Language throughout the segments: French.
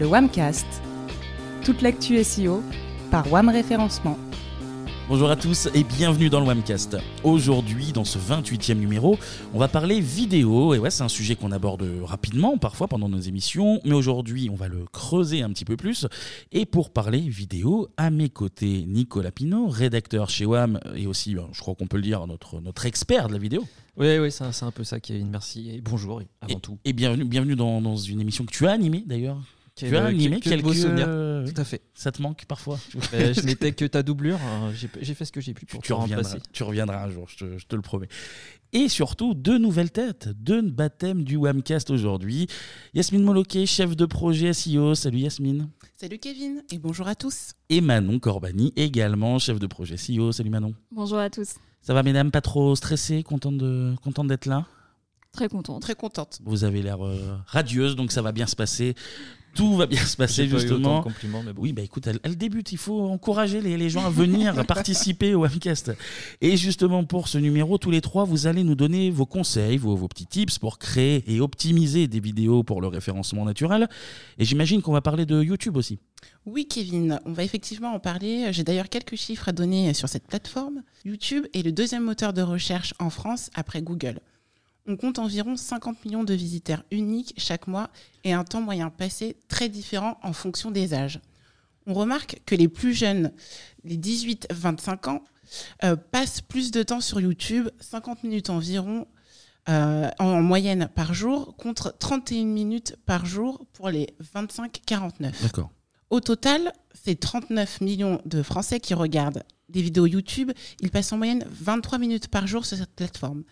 le WAMcast. Toute l'actu SEO par WAM Référencement. Bonjour à tous et bienvenue dans le Wamcast. Aujourd'hui, dans ce 28e numéro, on va parler vidéo. Et ouais, c'est un sujet qu'on aborde rapidement, parfois pendant nos émissions. Mais aujourd'hui, on va le creuser un petit peu plus. Et pour parler vidéo, à mes côtés, Nicolas Pinault, rédacteur chez WAM et aussi, ben, je crois qu'on peut le dire, notre, notre expert de la vidéo. Oui, oui, c'est un, peu ça, Kevin. Merci et bonjour avant tout. Et bienvenue, bienvenue dans, dans une émission que tu as animée d'ailleurs tu as animé quelques beaux souvenirs. Tout à fait. Ça te manque parfois ben, Je n'étais que ta doublure. Hein. J'ai fait ce que j'ai pu pour tu te remplacer. Tu reviendras un jour, je te, je te, le promets. Et surtout, deux nouvelles têtes, deux baptêmes du Wamcast aujourd'hui. Yasmine Moloké, chef de projet SEO. Salut Yasmine. Salut Kevin et bonjour à tous. Et Manon Corbani, également chef de projet SEO. Salut Manon. Bonjour à tous. Ça va mesdames, pas trop stressées, contente d'être contente là? Très contente. Très contente. Vous avez l'air euh, radieuse, donc ça va bien se passer tout va bien se passer justement. mais Oui, bah écoute, elle, débute. Il faut encourager les, les gens à venir participer au Webcast. Et justement pour ce numéro, tous les trois, vous allez nous donner vos conseils, vos, vos petits tips pour créer et optimiser des vidéos pour le référencement naturel. Et j'imagine qu'on va parler de YouTube aussi. Oui, Kevin, on va effectivement en parler. J'ai d'ailleurs quelques chiffres à donner sur cette plateforme. YouTube est le deuxième moteur de recherche en France après Google. On compte environ 50 millions de visiteurs uniques chaque mois et un temps moyen passé très différent en fonction des âges. On remarque que les plus jeunes, les 18-25 ans, euh, passent plus de temps sur YouTube, 50 minutes environ euh, en moyenne par jour, contre 31 minutes par jour pour les 25-49. D'accord. Au total, c'est 39 millions de Français qui regardent des vidéos YouTube. Ils passent en moyenne 23 minutes par jour sur cette plateforme.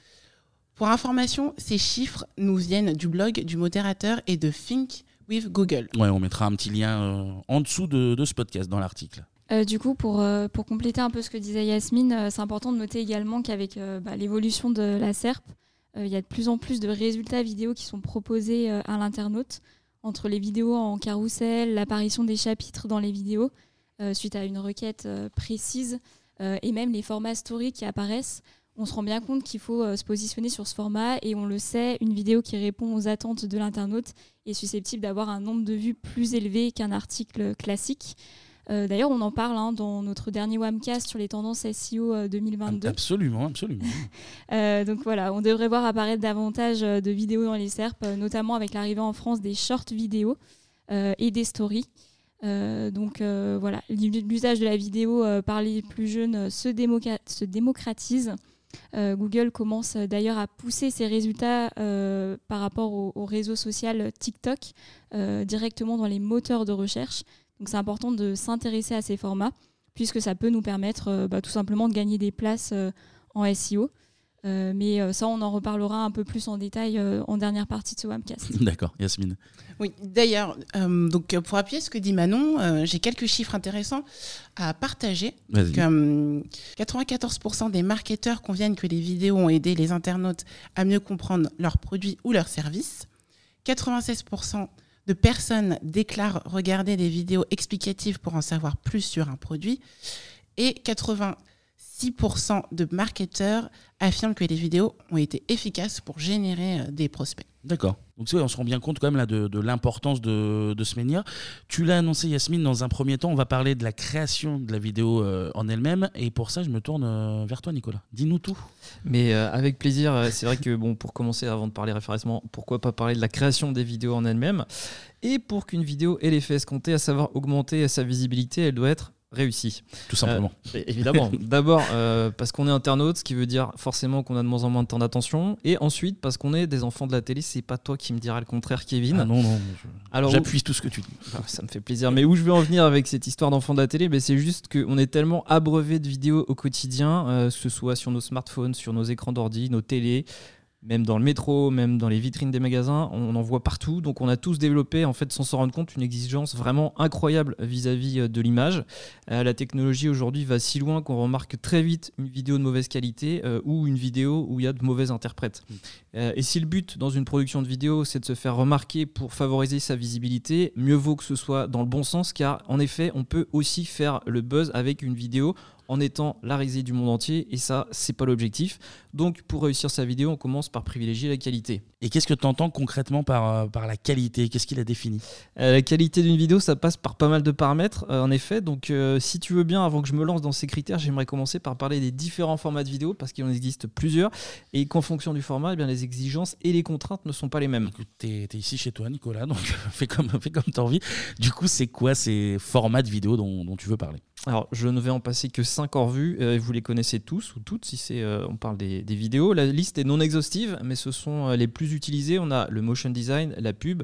Pour information, ces chiffres nous viennent du blog du modérateur et de Think with Google. Ouais, on mettra un petit lien euh, en dessous de, ce podcast dans l'article. Euh, du coup, pour, euh, pour compléter un peu ce que disait Yasmine, c'est important de noter également qu'avec bah, l'évolution de la SERP, il y a de plus en plus de résultats vidéo qui sont proposés à l'internaute, entre les vidéos en carrousel, l'apparition des chapitres dans les vidéos, suite à une requête précise, et même les formats story qui apparaissent on se rend bien compte qu'il faut euh, se positionner sur ce format et on le sait, une vidéo qui répond aux attentes de l'internaute est susceptible d'avoir un nombre de vues plus élevé qu'un article classique. Euh, d'ailleurs, on en parle hein, dans notre dernier Wamcast sur les tendances SEO 2022. Euh, absolument, absolument. donc voilà, on devrait voir apparaître davantage de vidéos dans les SERP, notamment avec l'arrivée en France des short vidéos et des stories. donc voilà, l'usage de la vidéo par les plus jeunes se, se démocratise. Euh, Google commence euh, d'ailleurs à pousser ses résultats euh, par rapport au, réseau social TikTok directement dans les moteurs de recherche. Donc c'est important de s'intéresser à ces formats puisque ça peut nous permettre bah, tout simplement de gagner des places en SEO. Euh, mais euh, ça, on en reparlera un peu plus en détail euh, en dernière partie de ce webcast. D'accord, Yasmine. Oui, d'ailleurs, donc pour appuyer ce que dit Manon, j'ai quelques chiffres intéressants à partager. 94% des marketeurs conviennent que les vidéos ont aidé les internautes à mieux comprendre leurs produits ou leurs services. 96% de personnes déclarent regarder des vidéos explicatives pour en savoir plus sur un produit. Et 80 6% de marketeurs affirment que les vidéos ont été efficaces pour générer euh, des prospects. D'accord. Donc on se rend bien compte quand même là de, l'importance de, de, ce média. Tu l'as annoncé Yasmine, dans un premier temps, on va parler de la création de la vidéo euh, en elle-même. Et pour ça, je me tourne euh, vers toi Nicolas. Dis-nous tout. Mais avec plaisir, c'est vrai que bon, pour commencer, avant de parler référencement, pourquoi pas parler de la création des vidéos en elle-même? Et pour qu'une vidéo ait l'effet escompté, à savoir augmenter sa visibilité, elle doit être réussi. Tout simplement. Euh, évidemment. D'abord euh, parce qu'on est internaute, ce qui veut dire forcément qu'on a de moins en moins de temps d'attention. Et ensuite parce qu'on est des enfants de la télé. C'est pas toi qui me diras le contraire, Kevin. Ah non, non. Alors J'appuie tout ce que tu dis. Ah, ça me fait plaisir. Mais où je veux en venir avec cette histoire d'enfants de la télé, ben, c'est juste qu'on est tellement abreuvé de vidéos au quotidien, euh, que ce soit sur nos smartphones, sur nos écrans d'ordi, nos télés même dans le métro, même dans les vitrines des magasins, on en voit partout. Donc on a tous développé, en fait, sans s'en rendre compte, une exigence vraiment incroyable vis-à-vis euh, de l'image. Euh, la technologie aujourd'hui va si loin qu'on remarque très vite une vidéo de mauvaise qualité euh, ou une vidéo où il y a de mauvais interprètes. Mm. et si le but dans une production de vidéo, c'est de se faire remarquer pour favoriser sa visibilité, mieux vaut que ce soit dans le bon sens, car en effet, on peut aussi faire le buzz avec une vidéo en étant la risée du monde entier et ça c'est pas l'objectif. Donc pour réussir sa vidéo, on commence par privilégier la qualité. Et qu'est-ce que tu entends concrètement par, euh, par la qualité? Qu'est-ce qu'il a défini? Euh, la qualité d'une vidéo, ça passe par pas mal de paramètres, euh, en effet. Donc, si tu veux bien, avant que je me lance dans ces critères, j'aimerais commencer par parler des différents formats de vidéo, parce qu'il en existe plusieurs, et qu'en fonction du format, eh bien, les exigences et les contraintes ne sont pas les mêmes. Écoute, t'es es ici chez toi, Nicolas, donc fais comme, fais comme t'as envie. Du coup, c'est quoi ces formats de vidéo dont, dont tu veux parler? Alors, je ne vais en passer que 5 en revue, euh, vous les connaissez tous ou toutes si c'est, euh, on parle des, des vidéos. La liste est non exhaustive, mais ce sont euh, les plus utilisés. On a le motion design, la pub,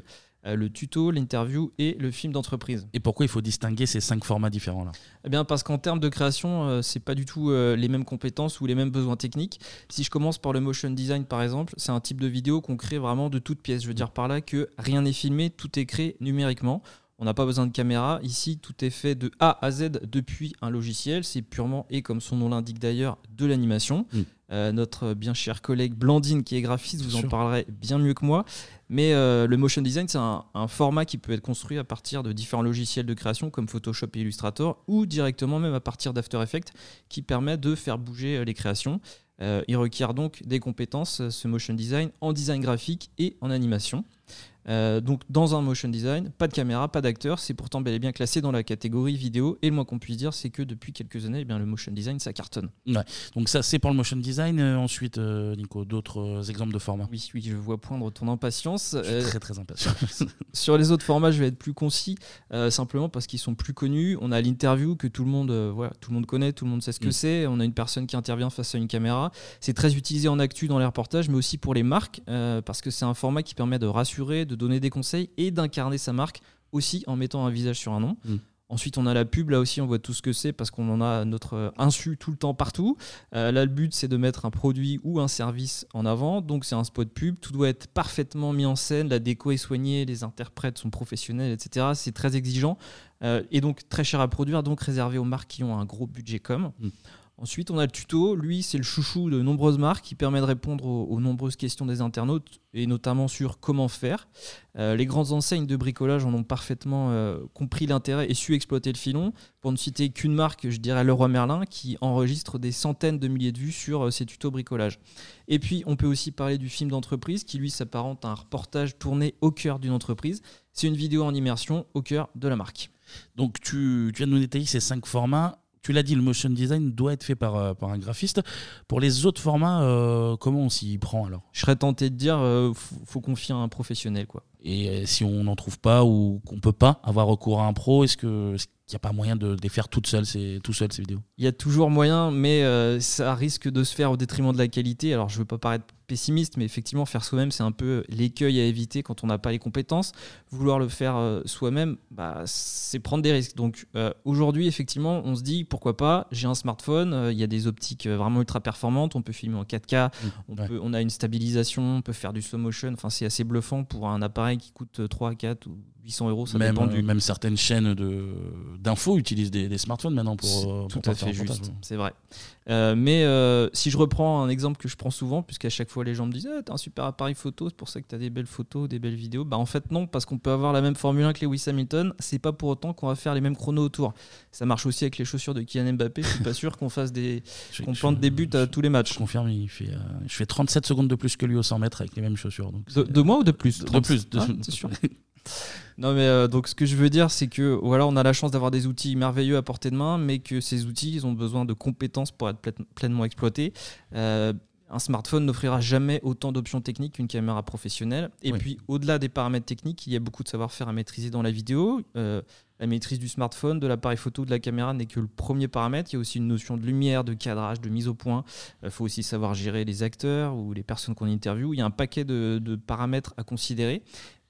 le tuto, l'interview et le film d'entreprise. Et pourquoi il faut distinguer ces cinq formats différents-là Eh bien, parce qu'en termes de création, euh, c'est pas du tout euh, les mêmes compétences ou les mêmes besoins techniques. Si je commence par le motion design, par exemple, c'est un type de vidéo qu'on crée vraiment de toutes pièces. Je veux dire par là que rien n'est filmé, tout est créé numériquement. On n'a pas besoin de caméra. Ici, tout est fait de A à Z depuis un logiciel. C'est purement, et comme son nom l'indique d'ailleurs, de l'animation. Mm. Euh, notre bien cher collègue Blandine, qui est graphiste, vous Bien en sûr. parlerez bien mieux que moi. Mais euh, le motion design, c'est un, un format qui peut être construit à partir de différents logiciels de création comme Photoshop et Illustrator ou directement même à partir d'After Effects qui permet de faire bouger euh, les créations. Euh, il requiert donc des compétences, ce motion design, en design graphique et en animation. Euh, donc dans un motion design, pas de caméra, pas d'acteur, c'est pourtant bel et bien classé dans la catégorie vidéo. Et le moins qu'on puisse dire, c'est que depuis quelques années, eh bien, le motion design, ça cartonne. Donc ça, c'est pour le motion design. Euh, ensuite, euh, Nico, d'autres exemples de formats? Oui, oui, je vois poindre ton impatience. Je suis très très impatient. Sur les autres formats, je vais être plus concis, simplement parce qu'ils sont plus connus. On a l'interview que tout le monde, voilà, tout le monde connaît, tout le monde sait ce que Mm. c'est. On a une personne qui intervient face à une caméra. C'est très utilisé en actu dans les reportages, mais aussi pour les marques, parce que c'est un format qui permet de rassurer, de donner des conseils et d'incarner sa marque aussi en mettant un visage sur un nom. Mm. Ensuite, on a la pub. Là aussi, on voit tout ce que c'est parce qu'on en a notre insu tout le temps partout. Euh, là, le but, c'est de mettre un produit ou un service en avant. Donc, c'est un spot pub. Tout doit être parfaitement mis en scène. La déco est soignée, les interprètes sont professionnels, etc. C'est très exigeant euh, et donc très cher à produire, donc réservé aux marques qui ont un gros budget com. Mm. Ensuite, on a le tuto. Lui, c'est le chouchou de nombreuses marques qui permet de répondre aux, nombreuses questions des internautes et notamment sur comment faire. Euh, les grandes enseignes de bricolage en ont parfaitement euh, compris l'intérêt et su exploiter le filon. Pour ne citer qu'une marque, je dirais Leroy Merlin, qui enregistre des centaines de milliers de vues sur euh, ses tutos bricolage. Et puis, on peut aussi parler du film d'entreprise, qui lui s'apparente à un reportage tourné au cœur d'une entreprise. C'est une vidéo en immersion au cœur de la marque. Donc tu, tu viens de nous détailler ces cinq formats. Tu l'as dit, le motion design doit être fait par, euh, un graphiste. Pour les autres formats, euh, comment on s'y prend alors? Je serais tenté de dire, euh, faut, faut confier à un professionnel, quoi. Et euh, si on n'en trouve pas ou qu'on peut pas avoir recours à un pro, est-ce que- qu'il n'y a pas moyen de, les faire toutes seules, ces, tout seul ces vidéos? Il y a toujours moyen, mais euh, ça risque de se faire au détriment de la qualité. Alors, je veux pas paraître pessimiste, mais effectivement, faire soi-même, c'est un peu l'écueil à éviter quand on n'a pas les compétences. Vouloir le faire euh, soi-même, bah, c'est prendre des risques. Donc, euh, aujourd'hui, effectivement, on se dit pourquoi pas, j'ai un smartphone, il y a des optiques vraiment ultra performantes, on peut filmer en 4K, on, Ouais. peut, on a une stabilisation, on peut faire du slow motion. Enfin, c'est assez bluffant pour un appareil qui coûte euh, 3, 4 ou 800 euros. Ça même, dépend du, euh, même certaines chaînes de- d'infos utilisent des, des smartphones maintenant pour, euh, tout pour à fait juste, c'est vrai. Euh, mais euh, si je reprends un exemple que je prends souvent, puisqu'à chaque fois les gens me disent ah, T'as un super appareil photo, c'est pour ça que tu as des belles photos, des belles vidéos. Bah, en fait, non, parce qu'on peut avoir la même Formule 1 que Lewis Hamilton, c'est pas pour autant qu'on va faire les mêmes chronos autour. Ça marche aussi avec les chaussures de Kylian Mbappé, je suis pas sûr qu'on fasse des. Je- qu'on je- plante des buts à tous les Je matchs. confirme, il fait, euh, je fais 37 secondes de plus que lui au 100 mètres avec les mêmes chaussures. Donc De, de moi ou de plus? de, de plus. de- Hein, c'est sûr? Non mais euh, donc ce que je veux dire c'est que voilà on a la chance d'avoir des outils merveilleux à portée de main mais que ces outils ils ont besoin de compétences pour être pleinement exploités. Euh, un smartphone n'offrira jamais autant d'options techniques qu'une caméra professionnelle. Et Oui. puis au-delà des paramètres techniques, il y a beaucoup de savoir-faire à maîtriser dans la vidéo. Euh, la maîtrise du smartphone, de l'appareil photo, de la caméra n'est que le premier paramètre. Il y a aussi une notion de lumière, de cadrage, de mise au point. Il faut aussi savoir gérer les acteurs ou les personnes qu'on interviewe. Il y a un paquet de, de paramètres à considérer.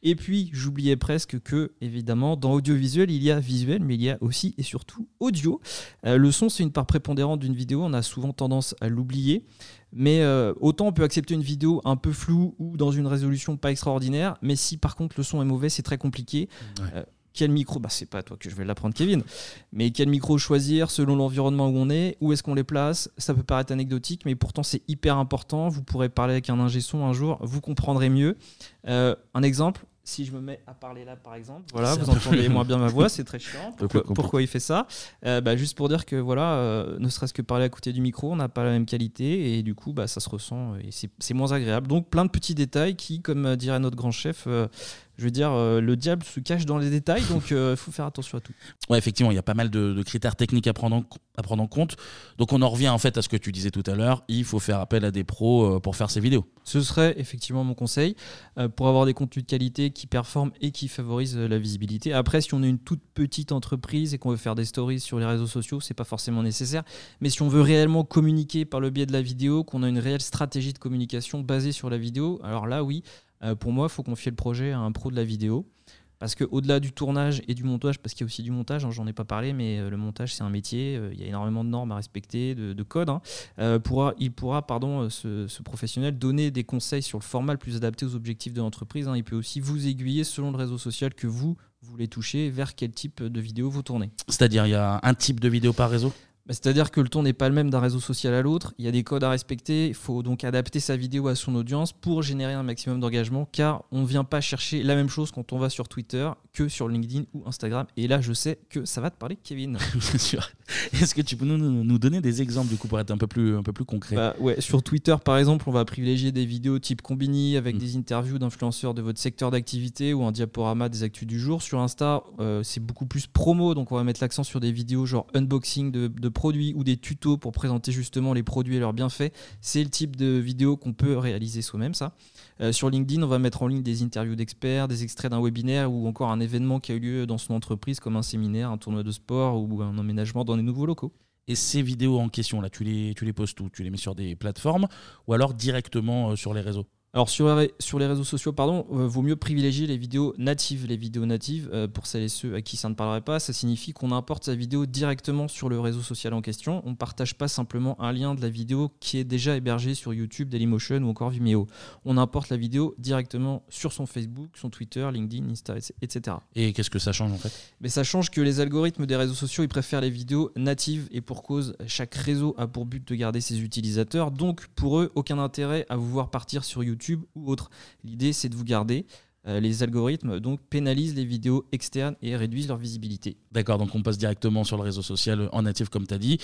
Et puis, j'oubliais presque que, évidemment, dans audiovisuel, il y a visuel, mais il y a aussi et surtout audio. Euh, le son, c'est une part prépondérante d'une vidéo. On a souvent tendance à l'oublier. Mais euh, autant on peut accepter une vidéo un peu floue ou dans une résolution pas extraordinaire. Mais si par contre le son est mauvais, c'est très compliqué. Ouais. Euh, quel micro bah, C'est pas à toi que je vais l'apprendre, Kevin. Mais quel micro choisir selon l'environnement où on est Où est-ce qu'on les place? Ça peut paraître anecdotique, mais pourtant c'est hyper important. Vous pourrez parler avec un ingé son un jour, vous comprendrez mieux. Euh, un exemple si je me mets à parler là, par exemple, voilà, vous entendez moins bien ma voix, c'est très chiant. Pourquoi, pourquoi, il fait ça? Euh, bah, Juste pour dire que, voilà, euh, ne serait-ce que parler à côté du micro, on n'a pas la même qualité et du coup, bah, ça se ressent et c'est moins agréable. Donc, plein de petits détails qui, comme dirait notre grand chef, je veux dire, euh, le diable se cache dans les détails, donc il euh, faut faire attention à tout. Ouais, effectivement, il y a pas mal de, critères techniques à prendre, en, à prendre en compte. Donc on en revient en fait à ce que tu disais tout à l'heure, il faut faire appel à des pros euh, pour faire ces vidéos. Ce serait effectivement mon conseil pour avoir des contenus de qualité qui performent et qui favorisent la visibilité. Après, si on est une toute petite entreprise et qu'on veut faire des stories sur les réseaux sociaux, c'est pas forcément nécessaire. Mais si on veut réellement communiquer par le biais de la vidéo, qu'on a une réelle stratégie de communication basée sur la vidéo, alors là, oui, euh, pour moi, il faut confier le projet à un pro de la vidéo. Parce qu'au-delà du tournage et du montage, parce qu'il y a aussi du montage, hein, j'en ai pas parlé, mais euh, le montage c'est un métier, euh, il y a énormément de normes à respecter, de, codes. Hein. il pourra, pardon, ce, professionnel, donner des conseils sur le format le plus adapté aux objectifs de l'entreprise. Hein. Il peut aussi vous aiguiller selon le réseau social que vous voulez toucher, vers quel type de vidéo vous tournez. C'est-à-dire, il y a un type de vidéo par réseau? Bah, c'est-à-dire que le ton n'est pas le même d'un réseau social à l'autre, il y a des codes à respecter, il faut donc adapter sa vidéo à son audience pour générer un maximum d'engagement, car on ne vient pas chercher la même chose quand on va sur Twitter que sur LinkedIn ou Instagram. Et là, je sais que ça va te parler, Kevin. Bien sûr. Est-ce que tu peux nous, donner des exemples du coup pour être un peu plus, un peu plus concret? Bah, ouais, Sur Twitter, par exemple, on va privilégier des vidéos type Combini avec mm. des interviews d'influenceurs de votre secteur d'activité ou un diaporama des actus du jour. Sur Insta, euh, c'est beaucoup plus promo, donc on va mettre l'accent sur des vidéos genre unboxing de, de produits ou des tutos pour présenter justement les produits et leurs bienfaits. C'est le type de vidéo qu'on peut réaliser soi-même, ça. Euh, sur LinkedIn, on va mettre en ligne des interviews d'experts, des extraits d'un webinaire ou encore un événement qui a eu lieu dans son entreprise, comme un séminaire, un tournoi de sport ou un emménagement dans des nouveaux locaux. Et ces vidéos en question, là, tu les, tu les postes où? Tu les mets sur des plateformes ou alors directement euh, sur les réseaux? Alors sur, sur les réseaux sociaux, pardon, euh, vaut mieux privilégier les vidéos natives. Les vidéos natives, euh, pour celles et ceux à qui ça ne parlerait pas, ça signifie qu'on importe sa vidéo directement sur le réseau social en question. On ne partage pas simplement un lien de la vidéo qui est déjà hébergé sur YouTube, Dailymotion ou encore Vimeo. On importe la vidéo directement sur son Facebook, son Twitter, LinkedIn, Insta, etc. Et qu'est-ce que ça change en fait? Mais ça change que les algorithmes des réseaux sociaux, ils préfèrent les vidéos natives et pour cause, chaque réseau a pour but de garder ses utilisateurs. Donc pour eux, aucun intérêt à vous voir partir sur YouTube ou autre. L'idée, c'est de vous garder. Euh, les algorithmes donc pénalisent les vidéos externes et réduisent leur visibilité. D'accord, donc on passe directement sur le réseau social en natif comme tu as dit.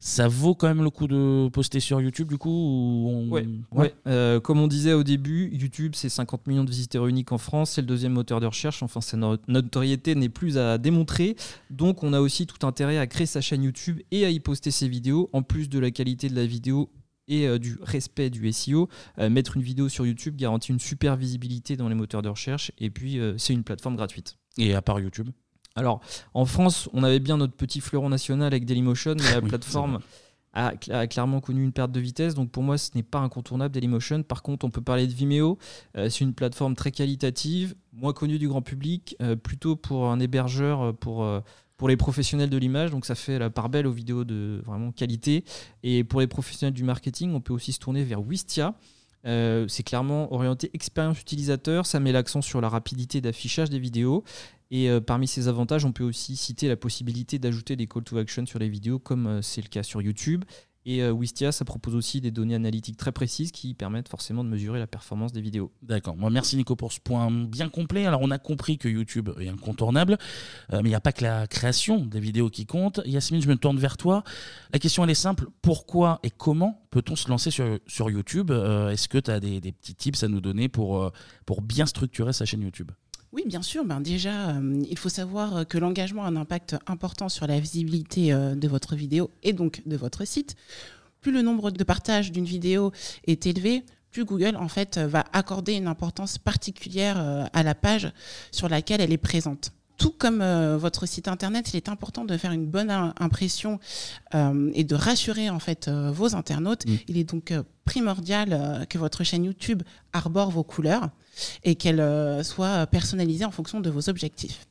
Ça vaut quand même le coup de poster sur YouTube du coup ou Ouais, euh, comme on disait au début, YouTube c'est 50 millions de visiteurs uniques en France, c'est le deuxième moteur de recherche, enfin sa notoriété n'est plus à démontrer, donc on a aussi tout intérêt à créer sa chaîne YouTube et à y poster ses vidéos, en plus de la qualité de la vidéo et euh, du respect du SEO. Euh, mettre une vidéo sur YouTube garantit une super visibilité dans les moteurs de recherche et puis euh, c'est une plateforme gratuite. Et à part YouTube? Alors, en France, on avait bien notre petit fleuron national avec Dailymotion, mais la plateforme a, clairement connu une perte de vitesse. Donc pour moi, ce n'est pas incontournable Dailymotion. Par contre, on peut parler de Vimeo. c'est une plateforme très qualitative, moins connue du grand public, plutôt pour un hébergeur, pour pour les professionnels de l'image, donc ça fait la part belle aux vidéos de vraiment qualité. Et pour les professionnels du marketing, on peut aussi se tourner vers Wistia. Euh, c'est clairement orienté expérience utilisateur, ça met l'accent sur la rapidité d'affichage des vidéos. Et euh, parmi ces avantages, on peut aussi citer la possibilité d'ajouter des call to action sur les vidéos, comme euh, c'est le cas sur YouTube. Et euh, Wistia, ça propose aussi des données analytiques très précises qui permettent forcément de mesurer la performance des vidéos. D'accord. Moi, merci Nico pour ce point bien complet. Alors, on a compris que YouTube est incontournable, euh, mais il n'y a pas que la création des vidéos qui compte. Yasmine, je me tourne vers toi. La question, elle est simple. Pourquoi et comment peut-on se lancer sur, sur YouTube? Euh, Est-ce que tu as des, des, petits tips à nous donner pour, pour bien structurer sa chaîne YouTube? Oui, bien sûr. Ben déjà, euh, il faut savoir que l'engagement a un impact important sur la visibilité euh, de votre vidéo et donc de votre site. Plus le nombre de partages d'une vidéo est élevé, plus Google en fait va accorder une importance particulière euh, à la page sur laquelle elle est présente tout comme votre site internet, il est important de faire une bonne impression et de rassurer en fait vos internautes. Mm. Il est donc primordial que votre chaîne YouTube arbore vos couleurs et qu'elle euh, soit personnalisée en fonction de vos objectifs.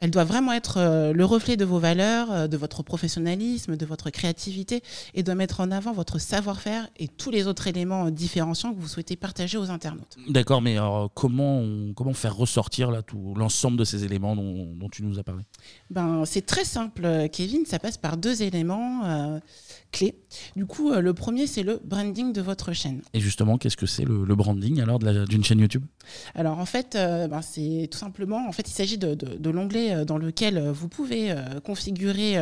Elle doit vraiment être euh, le reflet de vos valeurs, euh, de votre professionnalisme, de votre créativité et doit mettre en avant votre savoir-faire et tous les autres éléments euh, différenciants que vous souhaitez partager aux internautes. D'accord, mais alors, comment, comment faire ressortir là, tout l'ensemble de ces éléments dont, dont tu nous as parlé? Ben, C'est très simple, Kevin. Ça passe par deux éléments clés. Du coup, le premier, c'est le branding de votre chaîne. Et justement, qu'est-ce que c'est le, le, branding alors d'une chaîne YouTube? Alors en fait, ben, c'est tout simplement, en fait, il s'agit de, de, de l'onglet euh, dans lequel euh, vous pouvez euh, configurer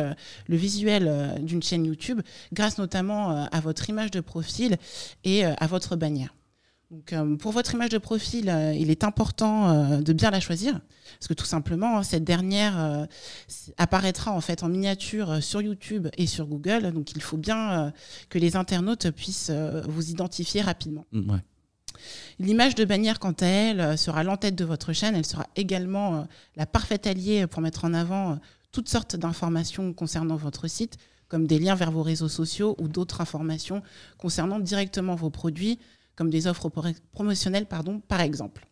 le visuel d'une chaîne YouTube grâce notamment à votre image de profil et à votre bannière. Donc, pour votre image de profil, il est important de bien la choisir parce que tout simplement cette dernière apparaîtra en fait en miniature sur YouTube et sur Google. Donc, il faut bien que les internautes puissent vous identifier rapidement. Ouais. L'image de bannière, quant à elle, euh, sera l'entête de votre chaîne. Elle sera également euh, la parfaite alliée pour mettre en avant euh, toutes sortes d'informations concernant votre site, comme des liens vers vos réseaux sociaux ou d'autres informations concernant directement vos produits, comme des offres promotionnelles, pardon, par exemple.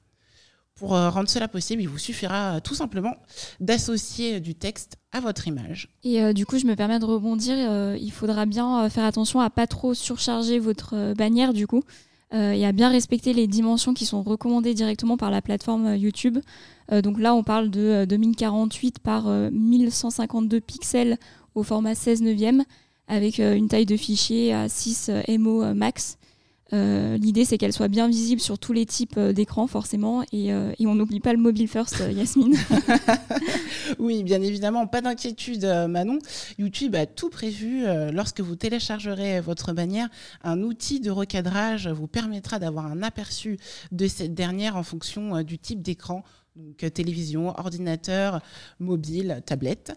Pour rendre cela possible, il vous suffira tout simplement d'associer du texte à votre image. Et du coup, je me permets de rebondir. il faudra bien faire attention à pas trop surcharger votre bannière, du coup, et à bien respecter les dimensions qui sont recommandées directement par la plateforme euh, YouTube. Euh, donc là, on parle de 2048 par 1152 pixels au format 16 neuvième avec une taille de fichier à 6 MO max. Euh, l'idée, c'est qu'elle soit bien visible sur tous les types euh, d'écrans, forcément. Et, euh, et on n'oublie pas le mobile first, Yasmine. oui, bien évidemment, pas d'inquiétude, Manon. YouTube a tout prévu. lorsque vous téléchargerez votre bannière, un outil de recadrage vous permettra d'avoir un aperçu de cette dernière en fonction du type d'écran donc euh, télévision, ordinateur, mobile, tablette.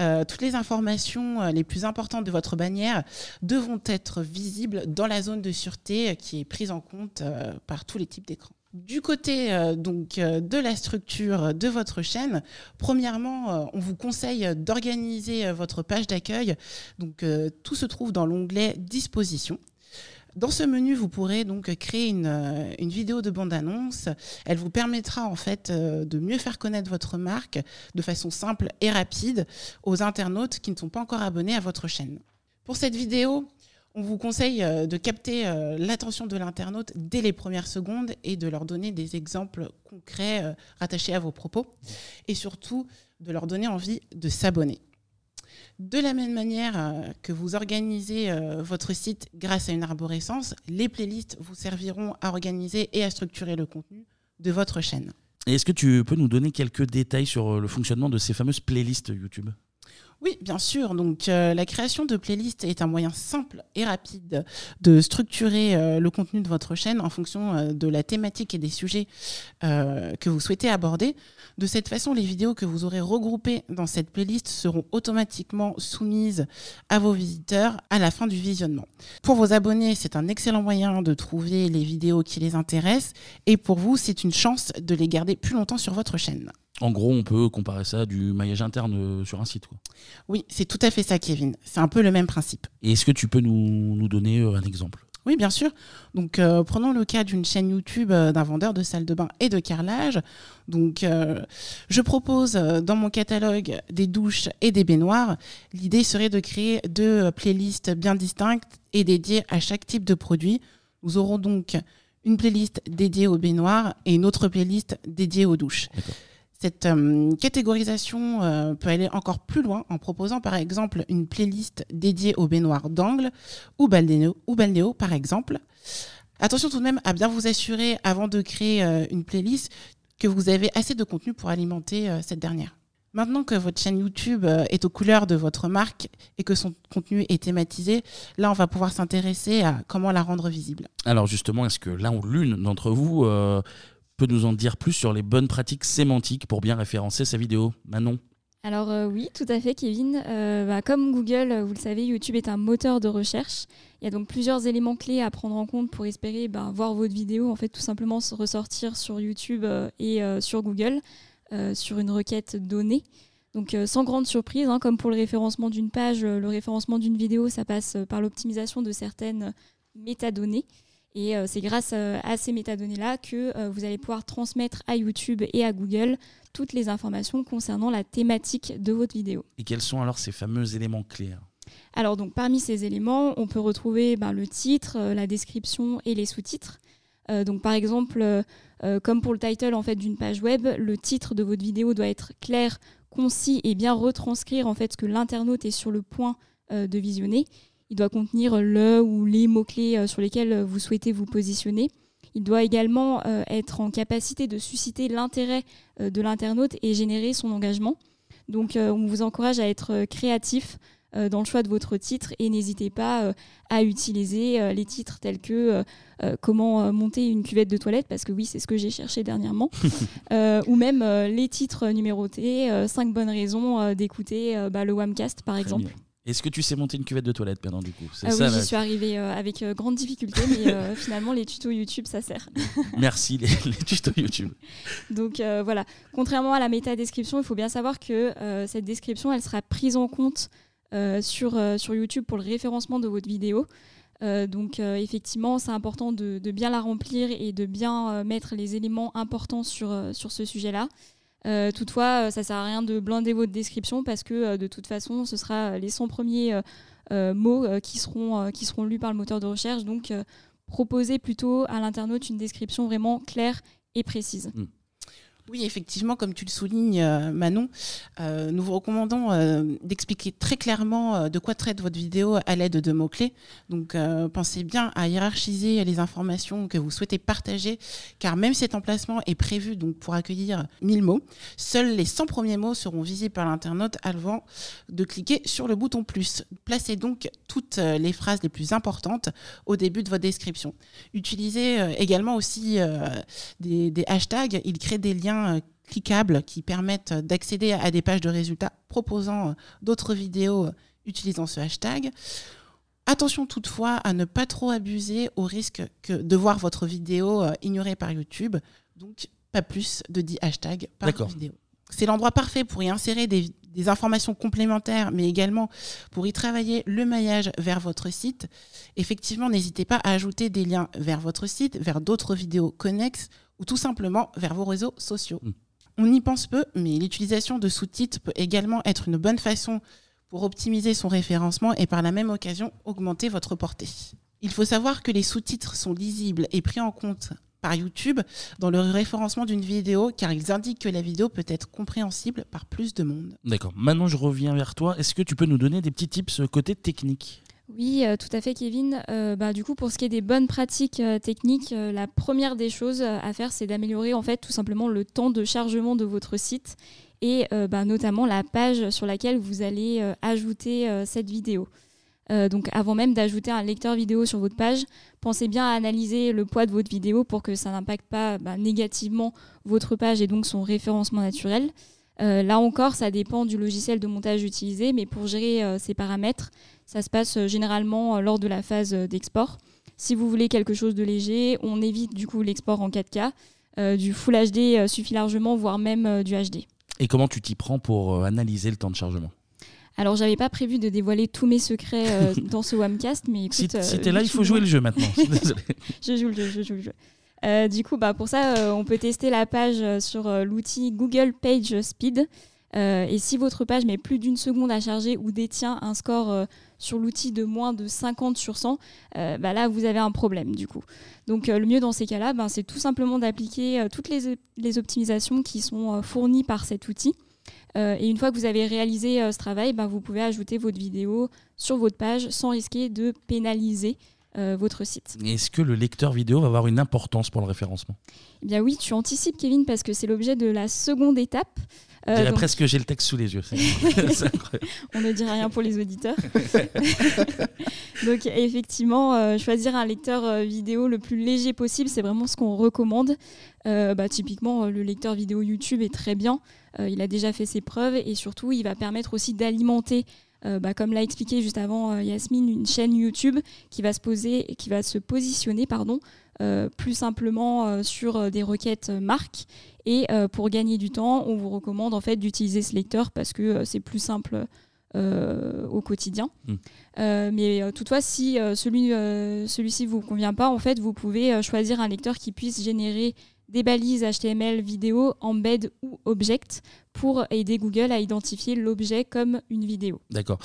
Euh, toutes les informations euh, les plus importantes de votre bannière devront être visibles dans la zone de sûreté qui est prise en compte par tous les types d'écrans. Du côté donc de la structure de votre chaîne, premièrement, on vous conseille d'organiser votre page d'accueil. Donc tout se trouve dans l'onglet Disposition. Dans ce menu, vous pourrez donc créer une, euh, une vidéo de bande-annonce. Elle vous permettra en fait euh, de mieux faire connaître votre marque de façon simple et rapide aux internautes qui ne sont pas encore abonnés à votre chaîne. Pour cette vidéo, on vous conseille euh, de capter l'attention de l'internaute dès les premières secondes et de leur donner des exemples concrets rattachés à vos propos et surtout de leur donner envie de s'abonner. De la même manière euh, que vous organisez euh, votre site grâce à une arborescence, les playlists vous serviront à organiser et à structurer le contenu de votre chaîne. Est-ce que tu peux nous donner quelques détails sur euh, le fonctionnement de ces fameuses playlists YouTube? Oui, bien sûr. Donc, euh, la création de playlists est un moyen simple et rapide de structurer euh, le contenu de votre chaîne en fonction euh, de la thématique et des sujets que vous souhaitez aborder. De cette façon, les vidéos que vous aurez regroupées dans cette playlist seront automatiquement soumises à vos visiteurs à la fin du visionnement. Pour vos abonnés, c'est un excellent moyen de trouver les vidéos qui les intéressent et pour vous, c'est une chance de les garder plus longtemps sur votre chaîne. En gros, on peut comparer ça à du maillage interne sur un site. Oui, c'est tout à fait ça, Kevin. C'est un peu le même principe. Et est-ce que tu peux nous, nous donner euh, un exemple? Oui, bien sûr. Donc, euh, prenons le cas d'une chaîne YouTube d'un vendeur de salles de bain et de carrelage. Donc, je propose dans mon catalogue des douches et des baignoires. L'idée serait de créer deux playlists bien distinctes et dédiées à chaque type de produit. Nous aurons donc une playlist dédiée aux baignoires et une autre playlist dédiée aux douches. Cette euh, catégorisation euh, peut aller encore plus loin en proposant par exemple une playlist dédiée aux baignoires d'angle ou balnéo, ou balnéo par exemple. Attention tout de même à bien vous assurer avant de créer euh, une playlist que vous avez assez de contenu pour alimenter cette dernière. Maintenant que votre chaîne YouTube est aux couleurs de votre marque et que son contenu est thématisé, là on va pouvoir s'intéresser à comment la rendre visible. Alors justement, est-ce que l'un ou l'une d'entre vous peut nous en dire plus sur les bonnes pratiques sémantiques pour bien référencer sa vidéo Manon? Alors euh, oui, tout à fait, Kevin. Euh, bah, comme Google, vous le savez, YouTube est un moteur de recherche. Il y a donc plusieurs éléments clés à prendre en compte pour espérer bah, voir votre vidéo, en fait, tout simplement ressortir sur YouTube euh, et sur Google sur une requête donnée. Donc sans grande surprise, hein, comme pour le référencement d'une page, le référencement d'une vidéo, ça passe par l'optimisation de certaines métadonnées. Et c'est grâce à ces métadonnées-là que vous allez pouvoir transmettre à YouTube et à Google toutes les informations concernant la thématique de votre vidéo. Et quels sont alors ces fameux éléments clés alors donc parmi ces éléments, on peut retrouver ben, le titre, la description et les sous-titres. donc par exemple, comme pour le title en fait d'une page web, le titre de votre vidéo doit être clair, concis et bien retranscrire en fait ce que l'internaute est sur le point euh, de visionner. Il doit contenir le ou les mots-clés euh, sur lesquels vous souhaitez vous positionner. Il doit également euh, être en capacité de susciter l'intérêt de l'internaute et générer son engagement. Donc on vous encourage à être créatif euh, dans le choix de votre titre et n'hésitez pas euh, à utiliser euh, les titres tels que comment monter une cuvette de toilette parce que oui c'est ce que j'ai cherché dernièrement ou même les titres numérotés 5 bonnes raisons d'écouter bah, le Wamcast par exemple. Est-ce que tu sais monter une cuvette de toilette, Bernard, du coup? Ah Oui, j'y suis arrivée avec grande difficulté, mais finalement, les tutos YouTube, ça sert. Merci, les, tutos YouTube. Donc voilà, contrairement à la méta-description, il faut bien savoir que cette description, elle sera prise en compte euh, sur, euh, sur YouTube pour le référencement de votre vidéo. Euh, donc effectivement, c'est important de, bien la remplir et de bien mettre les éléments importants sur, sur ce sujet-là. Toutefois, ça ne sert à rien de blinder votre description parce que de toute façon, ce sera les 100 premiers mots qui, seront, lus par le moteur de recherche. Donc proposez plutôt à l'internaute une description vraiment claire et précise. Mm. Oui, effectivement, comme tu le soulignes, euh, Manon, euh, nous vous recommandons euh, d'expliquer très clairement de quoi traite votre vidéo à l'aide de mots-clés. Donc, pensez bien à hiérarchiser les informations que vous souhaitez partager, car même cet emplacement est prévu donc, pour accueillir 1000 mots, seuls les 100 premiers mots seront visibles par l'internaute avant de cliquer sur le bouton plus. Placez donc toutes les phrases les plus importantes au début de votre description. Utilisez également aussi des, des hashtags, ils créent des liens euh, cliquables qui permettent d'accéder à des pages de résultats proposant euh, d'autres vidéos euh, utilisant ce hashtag. Attention toutefois à ne pas trop abuser au risque que de voir votre vidéo ignorée par YouTube. Donc, pas plus de 10 hashtags par vidéo. C'est l'endroit parfait pour y insérer des, des, informations complémentaires, mais également pour y travailler le maillage vers votre site. Effectivement, n'hésitez pas à ajouter des liens vers votre site, vers d'autres vidéos connexes ou tout simplement vers vos réseaux sociaux. Mm. On y pense peu, mais l'utilisation de sous-titres peut également être une bonne façon pour optimiser son référencement et par la même occasion augmenter votre portée. Il faut savoir que les sous-titres sont lisibles et pris en compte par YouTube dans le référencement d'une vidéo car ils indiquent que la vidéo peut être compréhensible par plus de monde. D'accord. Maintenant, je reviens vers toi. Est-ce que tu peux nous donner des petits tips côté technique? Oui, euh, tout à fait, Kevin. Euh, bah, du coup, pour ce qui est des bonnes pratiques euh, techniques, la première des choses à faire, c'est d'améliorer en fait tout simplement le temps de chargement de votre site et bah, notamment la page sur laquelle vous allez ajouter cette vidéo. donc, avant même d'ajouter un lecteur vidéo sur votre page, pensez bien à analyser le poids de votre vidéo pour que ça n'impacte pas bah, négativement votre page et donc son référencement naturel. Là encore, ça dépend du logiciel de montage utilisé, mais pour gérer ces paramètres, ça se passe euh, généralement euh, lors de la phase euh, d'export. Si vous voulez quelque chose de léger, on évite du coup l'export en 4K. du Full HD suffit largement, voire même du HD. Et comment tu t'y prends pour analyser le temps de chargement? Alors, j'avais pas prévu de dévoiler tous mes secrets dans ce Wamcast, mais écoute. Si, t'es là, il faut jouer le jeu maintenant. je joue le jeu, je joue le jeu. Du coup, bah, pour ça, on peut tester la page sur l'outil Google Page Speed. et si votre page met plus d'une seconde à charger ou détient un score sur l'outil de moins de 50 sur 100, euh, bah là, vous avez un problème du coup. Donc euh, le mieux dans ces cas-là, ben, c'est tout simplement d'appliquer euh, toutes les, optimisations qui sont fournies par cet outil. et une fois que vous avez réalisé ce travail, ben, vous pouvez ajouter votre vidéo sur votre page sans risquer de pénaliser votre site. Est-ce que le lecteur vidéo va avoir une importance pour le référencement? Eh bien oui, tu anticipes Kevin parce que c'est l'objet de la seconde étape. Euh, presque j'ai le texte sous les yeux. On ne dit rien pour les auditeurs. donc effectivement, euh, choisir un lecteur euh, vidéo le plus léger possible, c'est vraiment ce qu'on recommande. Bah, typiquement, le lecteur vidéo YouTube est très bien. il a déjà fait ses preuves et surtout, il va permettre aussi d'alimenter bah, comme l'a expliqué juste avant Yasmine, une chaîne YouTube qui va se poser, qui va se positionner pardon, plus simplement sur des requêtes marques et euh, pour gagner du temps, on vous recommande en fait d'utiliser ce lecteur parce que euh, c'est plus simple au quotidien. Mm. mais toutefois, si celui, celui-ci vous convient pas, en fait, vous pouvez choisir un lecteur qui puisse générer des balises HTML, vidéo, embed ou object pour aider Google à identifier l'objet comme une vidéo. D'accord.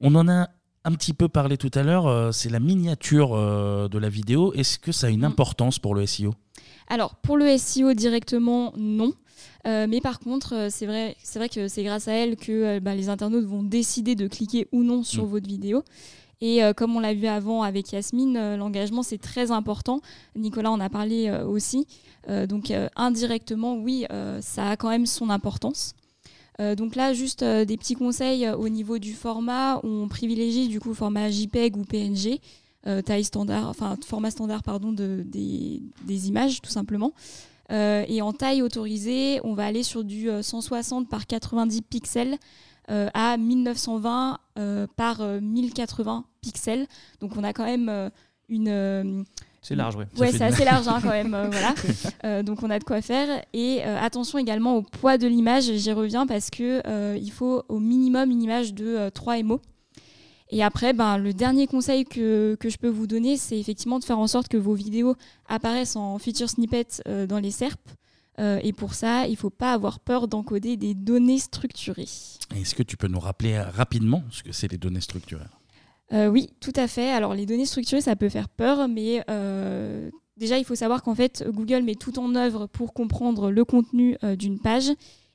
On en a un petit peu parlé tout à l'heure, euh, c'est la miniature euh, de la vidéo. Est-ce que ça a une mm. importance pour le SEO Alors, pour le SEO directement, non. Euh, mais par contre, c'est vrai, c'est vrai que c'est grâce à elle que bah, les internautes vont décider de cliquer ou non sur mm. votre vidéo. Et comme on l'a vu avant avec Yasmine, l'engagement c'est très important. Nicolas en a parlé aussi. donc indirectement, oui, ça a quand même son importance. Euh, donc là, juste euh, des petits conseils euh, au niveau du format. On privilégie du coup le format JPEG ou PNG, taille standard, enfin format standard pardon de, des, images tout simplement. et en taille autorisée, on va aller sur du 160 par 90 pixels à 1920 par 1080 pixels. Donc on a quand même une c'est large, oui. Ouais, c'est assez large hein, quand même. Euh, voilà. Euh, donc on a de quoi faire. Et euh, attention également au poids de l'image. J'y reviens parce que il faut au minimum une image de 3 MO. Et après, ben, le dernier conseil que, que je peux vous donner, c'est effectivement de faire en sorte que vos vidéos apparaissent en feature snippet dans les SERP. Et pour ça, il ne faut pas avoir peur d'encoder des données structurées. Est-ce que tu peux nous rappeler rapidement ce que c'est les données structurées? Euh, oui, tout à fait. Alors les données structurées, ça peut faire peur, mais euh, déjà, il faut savoir qu'en fait, Google met tout en œuvre pour comprendre le contenu euh, d'une page.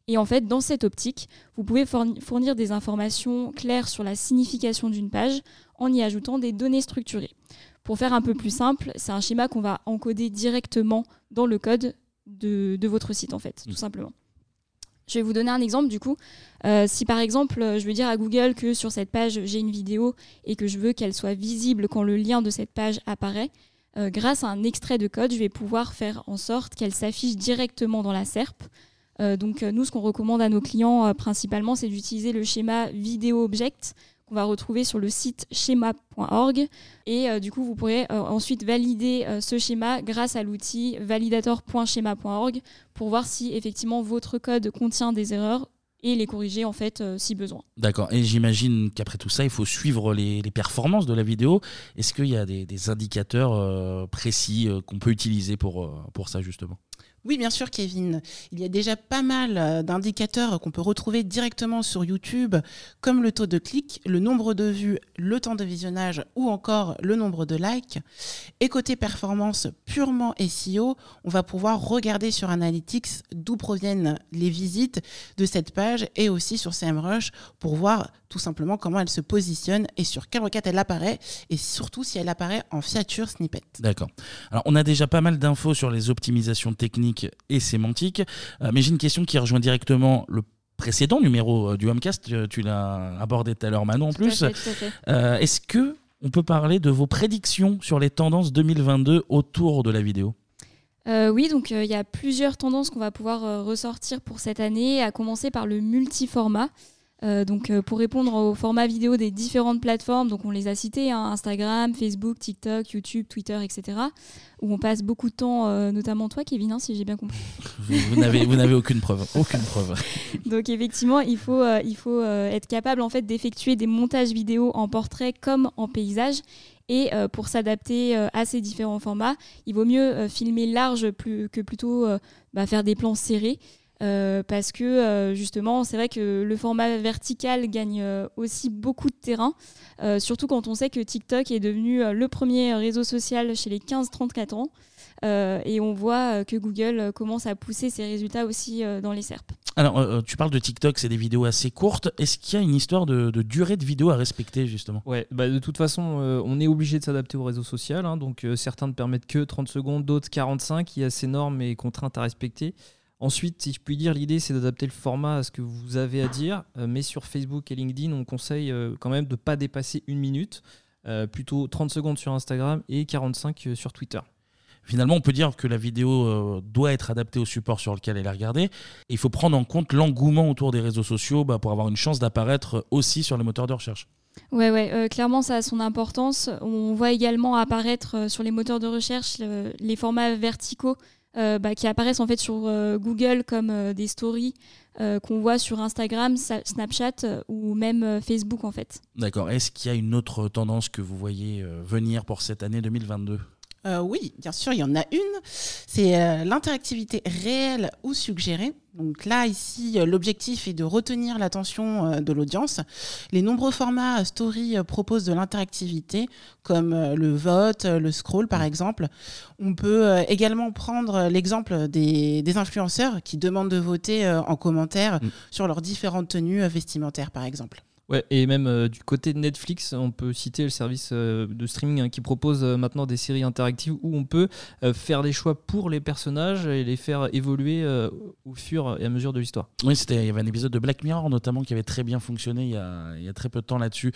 Et en fait, dans cette optique, vous pouvez fournir des informations claires sur la signification d'une page en y ajoutant des données structurées. Pour faire un peu plus simple, c'est un schéma qu'on va encoder directement dans le code de, de votre site, en fait, tout mmh. simplement. Je vais vous donner un exemple du coup. Euh, si par exemple, je veux dire à Google que sur cette page, j'ai une vidéo et que je veux qu'elle soit visible quand le lien de cette page apparaît, euh, grâce à un extrait de code, je vais pouvoir faire en sorte qu'elle s'affiche directement dans la SERP. Euh, donc nous, ce qu'on recommande à nos clients principalement, c'est d'utiliser le schéma vidéo object on va retrouver sur le site schéma.org. Et euh, du coup, vous pourrez euh, ensuite valider euh, ce schéma grâce à l'outil validator.schéma.org pour voir si effectivement votre code contient des erreurs et les corriger en fait si besoin. D'accord. Et j'imagine qu'après tout ça, il faut suivre les, performances de la vidéo. Est-ce qu'il y a des, indicateurs précis qu'on peut utiliser pour, pour ça justement? Oui, bien sûr, Kevin. Il y a déjà pas mal euh, d'indicateurs qu'on peut retrouver directement sur YouTube, comme le taux de clic, le nombre de vues, le temps de visionnage ou encore le nombre de likes. Et côté performance purement SEO, on va pouvoir regarder sur Analytics d'où proviennent les visites de cette page et aussi sur CMrush pour voir tout simplement comment elle se positionne et sur quelle requête elle apparaît et surtout si elle apparaît en fiature snippet. D'accord. Alors on a déjà pas mal d'infos sur les optimisations techniques et sémantiques, euh, mais j'ai une question qui rejoint directement le précédent numéro euh, du Homecast, euh, tu l'as abordé tout à l'heure Manon en plus. Est-ce que on peut parler de vos prédictions sur les tendances 2022 autour de la vidéo? Oui, donc il y a plusieurs tendances qu'on va pouvoir ressortir pour cette année, à commencer par le multiformat. Euh, donc, euh, pour répondre au format vidéo des différentes plateformes, donc on les a cités hein, Instagram, Facebook, TikTok, YouTube, Twitter, etc. Où on passe beaucoup de temps, euh, notamment toi, Kevin, hein, si j'ai bien compris. Vous, n'avez aucune preuve, aucune preuve. donc effectivement, il faut, il faut être capable en fait d'effectuer des montages vidéo en portrait comme en paysage. Et pour s'adapter à ces différents formats, il vaut mieux filmer large plus, que plutôt bah, faire des plans serrés. Euh, parce que euh, justement, c'est vrai que le format vertical gagne euh, aussi beaucoup de terrain, surtout quand on sait que TikTok est devenu le premier réseau social chez les 15-34 ans. et on voit que Google commence à pousser ses résultats aussi dans les SERP. Alors, tu parles de TikTok, c'est des vidéos assez courtes. Est-ce qu'il y a une histoire de, durée de vidéo à respecter, justement? Ouais, bah, de toute façon, on est obligé de s'adapter au réseau social. Hein. donc, certains ne permettent que 30 secondes, d'autres 45. Il y a ces normes et contraintes à respecter. Ensuite, si je puis dire, l'idée c'est d'adapter le format à ce que vous avez à dire. Euh, mais sur Facebook et LinkedIn, on conseille euh, quand même de ne pas dépasser une minute, euh, plutôt 30 secondes sur Instagram et 45 sur Twitter. Finalement, on peut dire que la vidéo doit être adaptée au support sur lequel elle est regardée. il faut prendre en compte l'engouement autour des réseaux sociaux bah, pour avoir une chance d'apparaître aussi sur les moteurs de recherche. Ouais, ouais, clairement, ça a son importance. On voit également apparaître sur les moteurs de recherche les formats verticaux bah, qui apparaissent en fait sur Google comme des stories qu'on voit sur Instagram, Snapchat ou même Facebook en fait. D'accord. Est-ce qu'il y a une autre tendance que vous voyez venir pour cette année 2022 euh, oui, bien sûr, il y en a une. C'est euh, l'interactivité réelle ou suggérée. Donc là, ici, euh, l'objectif est de retenir l'attention de l'audience. Les nombreux formats story proposent de l'interactivité, comme le vote, le scroll, par exemple. On peut également prendre l'exemple des, influenceurs qui demandent de voter en commentaire mm. sur leurs différentes tenues vestimentaires, par exemple. Ouais, et même euh, du côté de Netflix, on peut citer le service euh, de streaming hein, qui propose euh, maintenant des séries interactives où on peut faire des choix pour les personnages et les faire évoluer au fur et à mesure de l'histoire. Oui, il y avait un épisode de Black Mirror notamment qui avait très bien fonctionné il y a, très peu de temps là-dessus.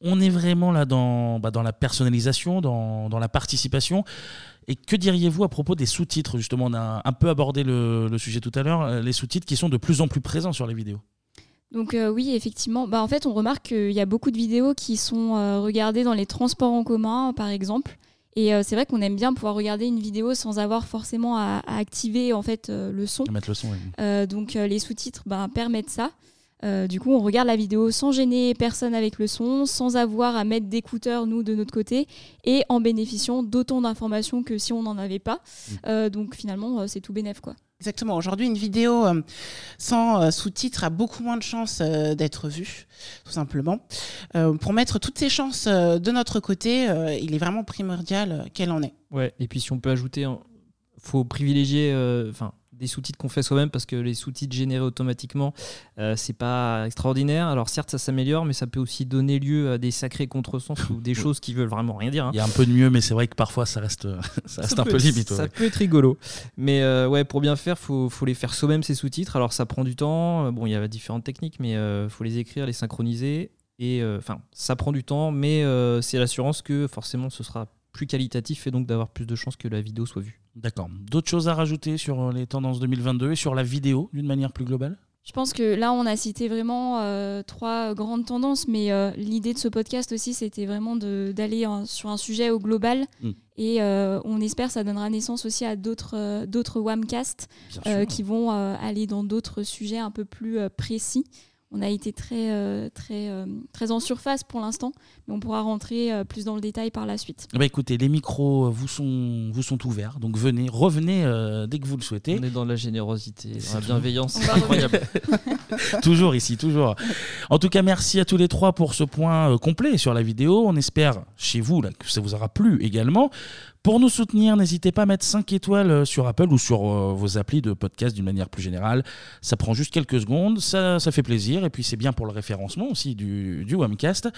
On est vraiment là dans, bah, dans la personnalisation, dans, dans la participation. Et que diriez-vous à propos des sous-titres? Justement, on a un peu abordé le sujet tout à l'heure, les sous-titres qui sont de plus en plus présents sur les vidéos. Donc euh, oui, effectivement. Bah, en fait, on remarque qu'il y a beaucoup de vidéos qui sont euh, regardées dans les transports en commun, par exemple. Et euh, c'est vrai qu'on aime bien pouvoir regarder une vidéo sans avoir forcément à, activer en fait le son. mettre le son. donc les sous-titres bah, permettent ça. du coup, on regarde la vidéo sans gêner personne avec le son, sans avoir à mettre d'écouteurs, nous, de notre côté, et en bénéficiant d'autant d'informations que si on n'en avait pas. Mm. donc finalement, c'est tout bénef, quoi. Exactement. Aujourd'hui, une vidéo euh, sans euh, sous-titres a beaucoup moins de chances euh, d'être vue, tout simplement. pour mettre toutes ces chances de notre côté, il est vraiment primordial qu'elle en ait. Ouais. Et puis si on peut ajouter, il faut privilégier, enfin des sous-titres qu'on fait soi-même parce que les sous-titres générés automatiquement, euh, c'est pas extraordinaire. Alors certes, ça s'améliore, mais ça peut aussi donner lieu à des sacrés contresens ou des choses qui veulent vraiment rien dire. Hein. Il y a un peu de mieux, mais c'est vrai que parfois ça reste, ça reste un peu limite. Ça peut être rigolo. Mais euh, ouais, pour bien faire, faut, faut les faire soi-même ces sous-titres. Alors ça prend du temps. Bon, il y a différentes techniques, mais euh, faut les écrire, les synchroniser. Et enfin, ça prend du temps, mais c'est l'assurance que forcément ce sera plus qualitatif et donc d'avoir plus de chances que la vidéo soit vue. D'accord. D'autres choses à rajouter sur euh, les tendances 2022 et sur la vidéo d'une manière plus globale? Je pense que là, on a cité vraiment euh, trois grandes tendances, mais euh, l'idée de ce podcast aussi, c'était vraiment d'aller sur un sujet au global. Mm. Et on espère que ça donnera naissance aussi à d'autres d'autres Wamcast qui vont aller dans d'autres sujets un peu plus précis on a été très, euh, très, euh, très en surface pour l'instant, mais on pourra rentrer euh, plus dans le détail par la suite. Bah écoutez, les micros vous sont, vous sont ouverts, donc venez, revenez dès que vous le souhaitez. On est dans la générosité, dans la bienveillance, c'est incroyable. toujours ici, toujours. En tout cas, merci à tous les trois pour ce point complet sur la vidéo. On espère chez vous là, que ça vous aura plu également. Pour nous soutenir, n'hésitez pas à mettre 5 étoiles euh, sur Apple ou sur euh, vos applis de podcast d'une manière plus générale. Ça prend juste quelques secondes, ça, fait plaisir et puis c'est bien pour le référencement aussi du, du Wamcast.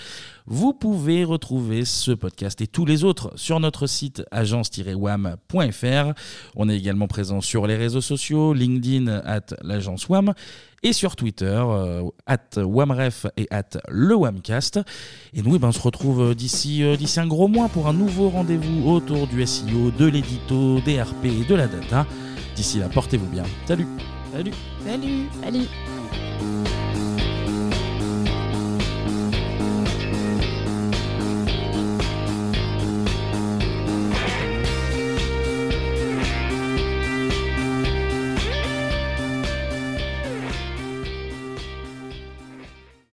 Vous pouvez retrouver ce podcast et tous les autres sur notre site agence-wam.fr. On est également présent sur les réseaux sociaux, LinkedIn at l'agence WAM et sur Twitter, euh, at Wamref et at le Wamcast. Et nous, eh ben, on se retrouve euh, d'ici euh, d'ici un gros mois pour un nouveau rendez-vous autour du SEO, de l'édito, des RP et de la data. D'ici là, portez-vous bien. Salut Salut Salut Salut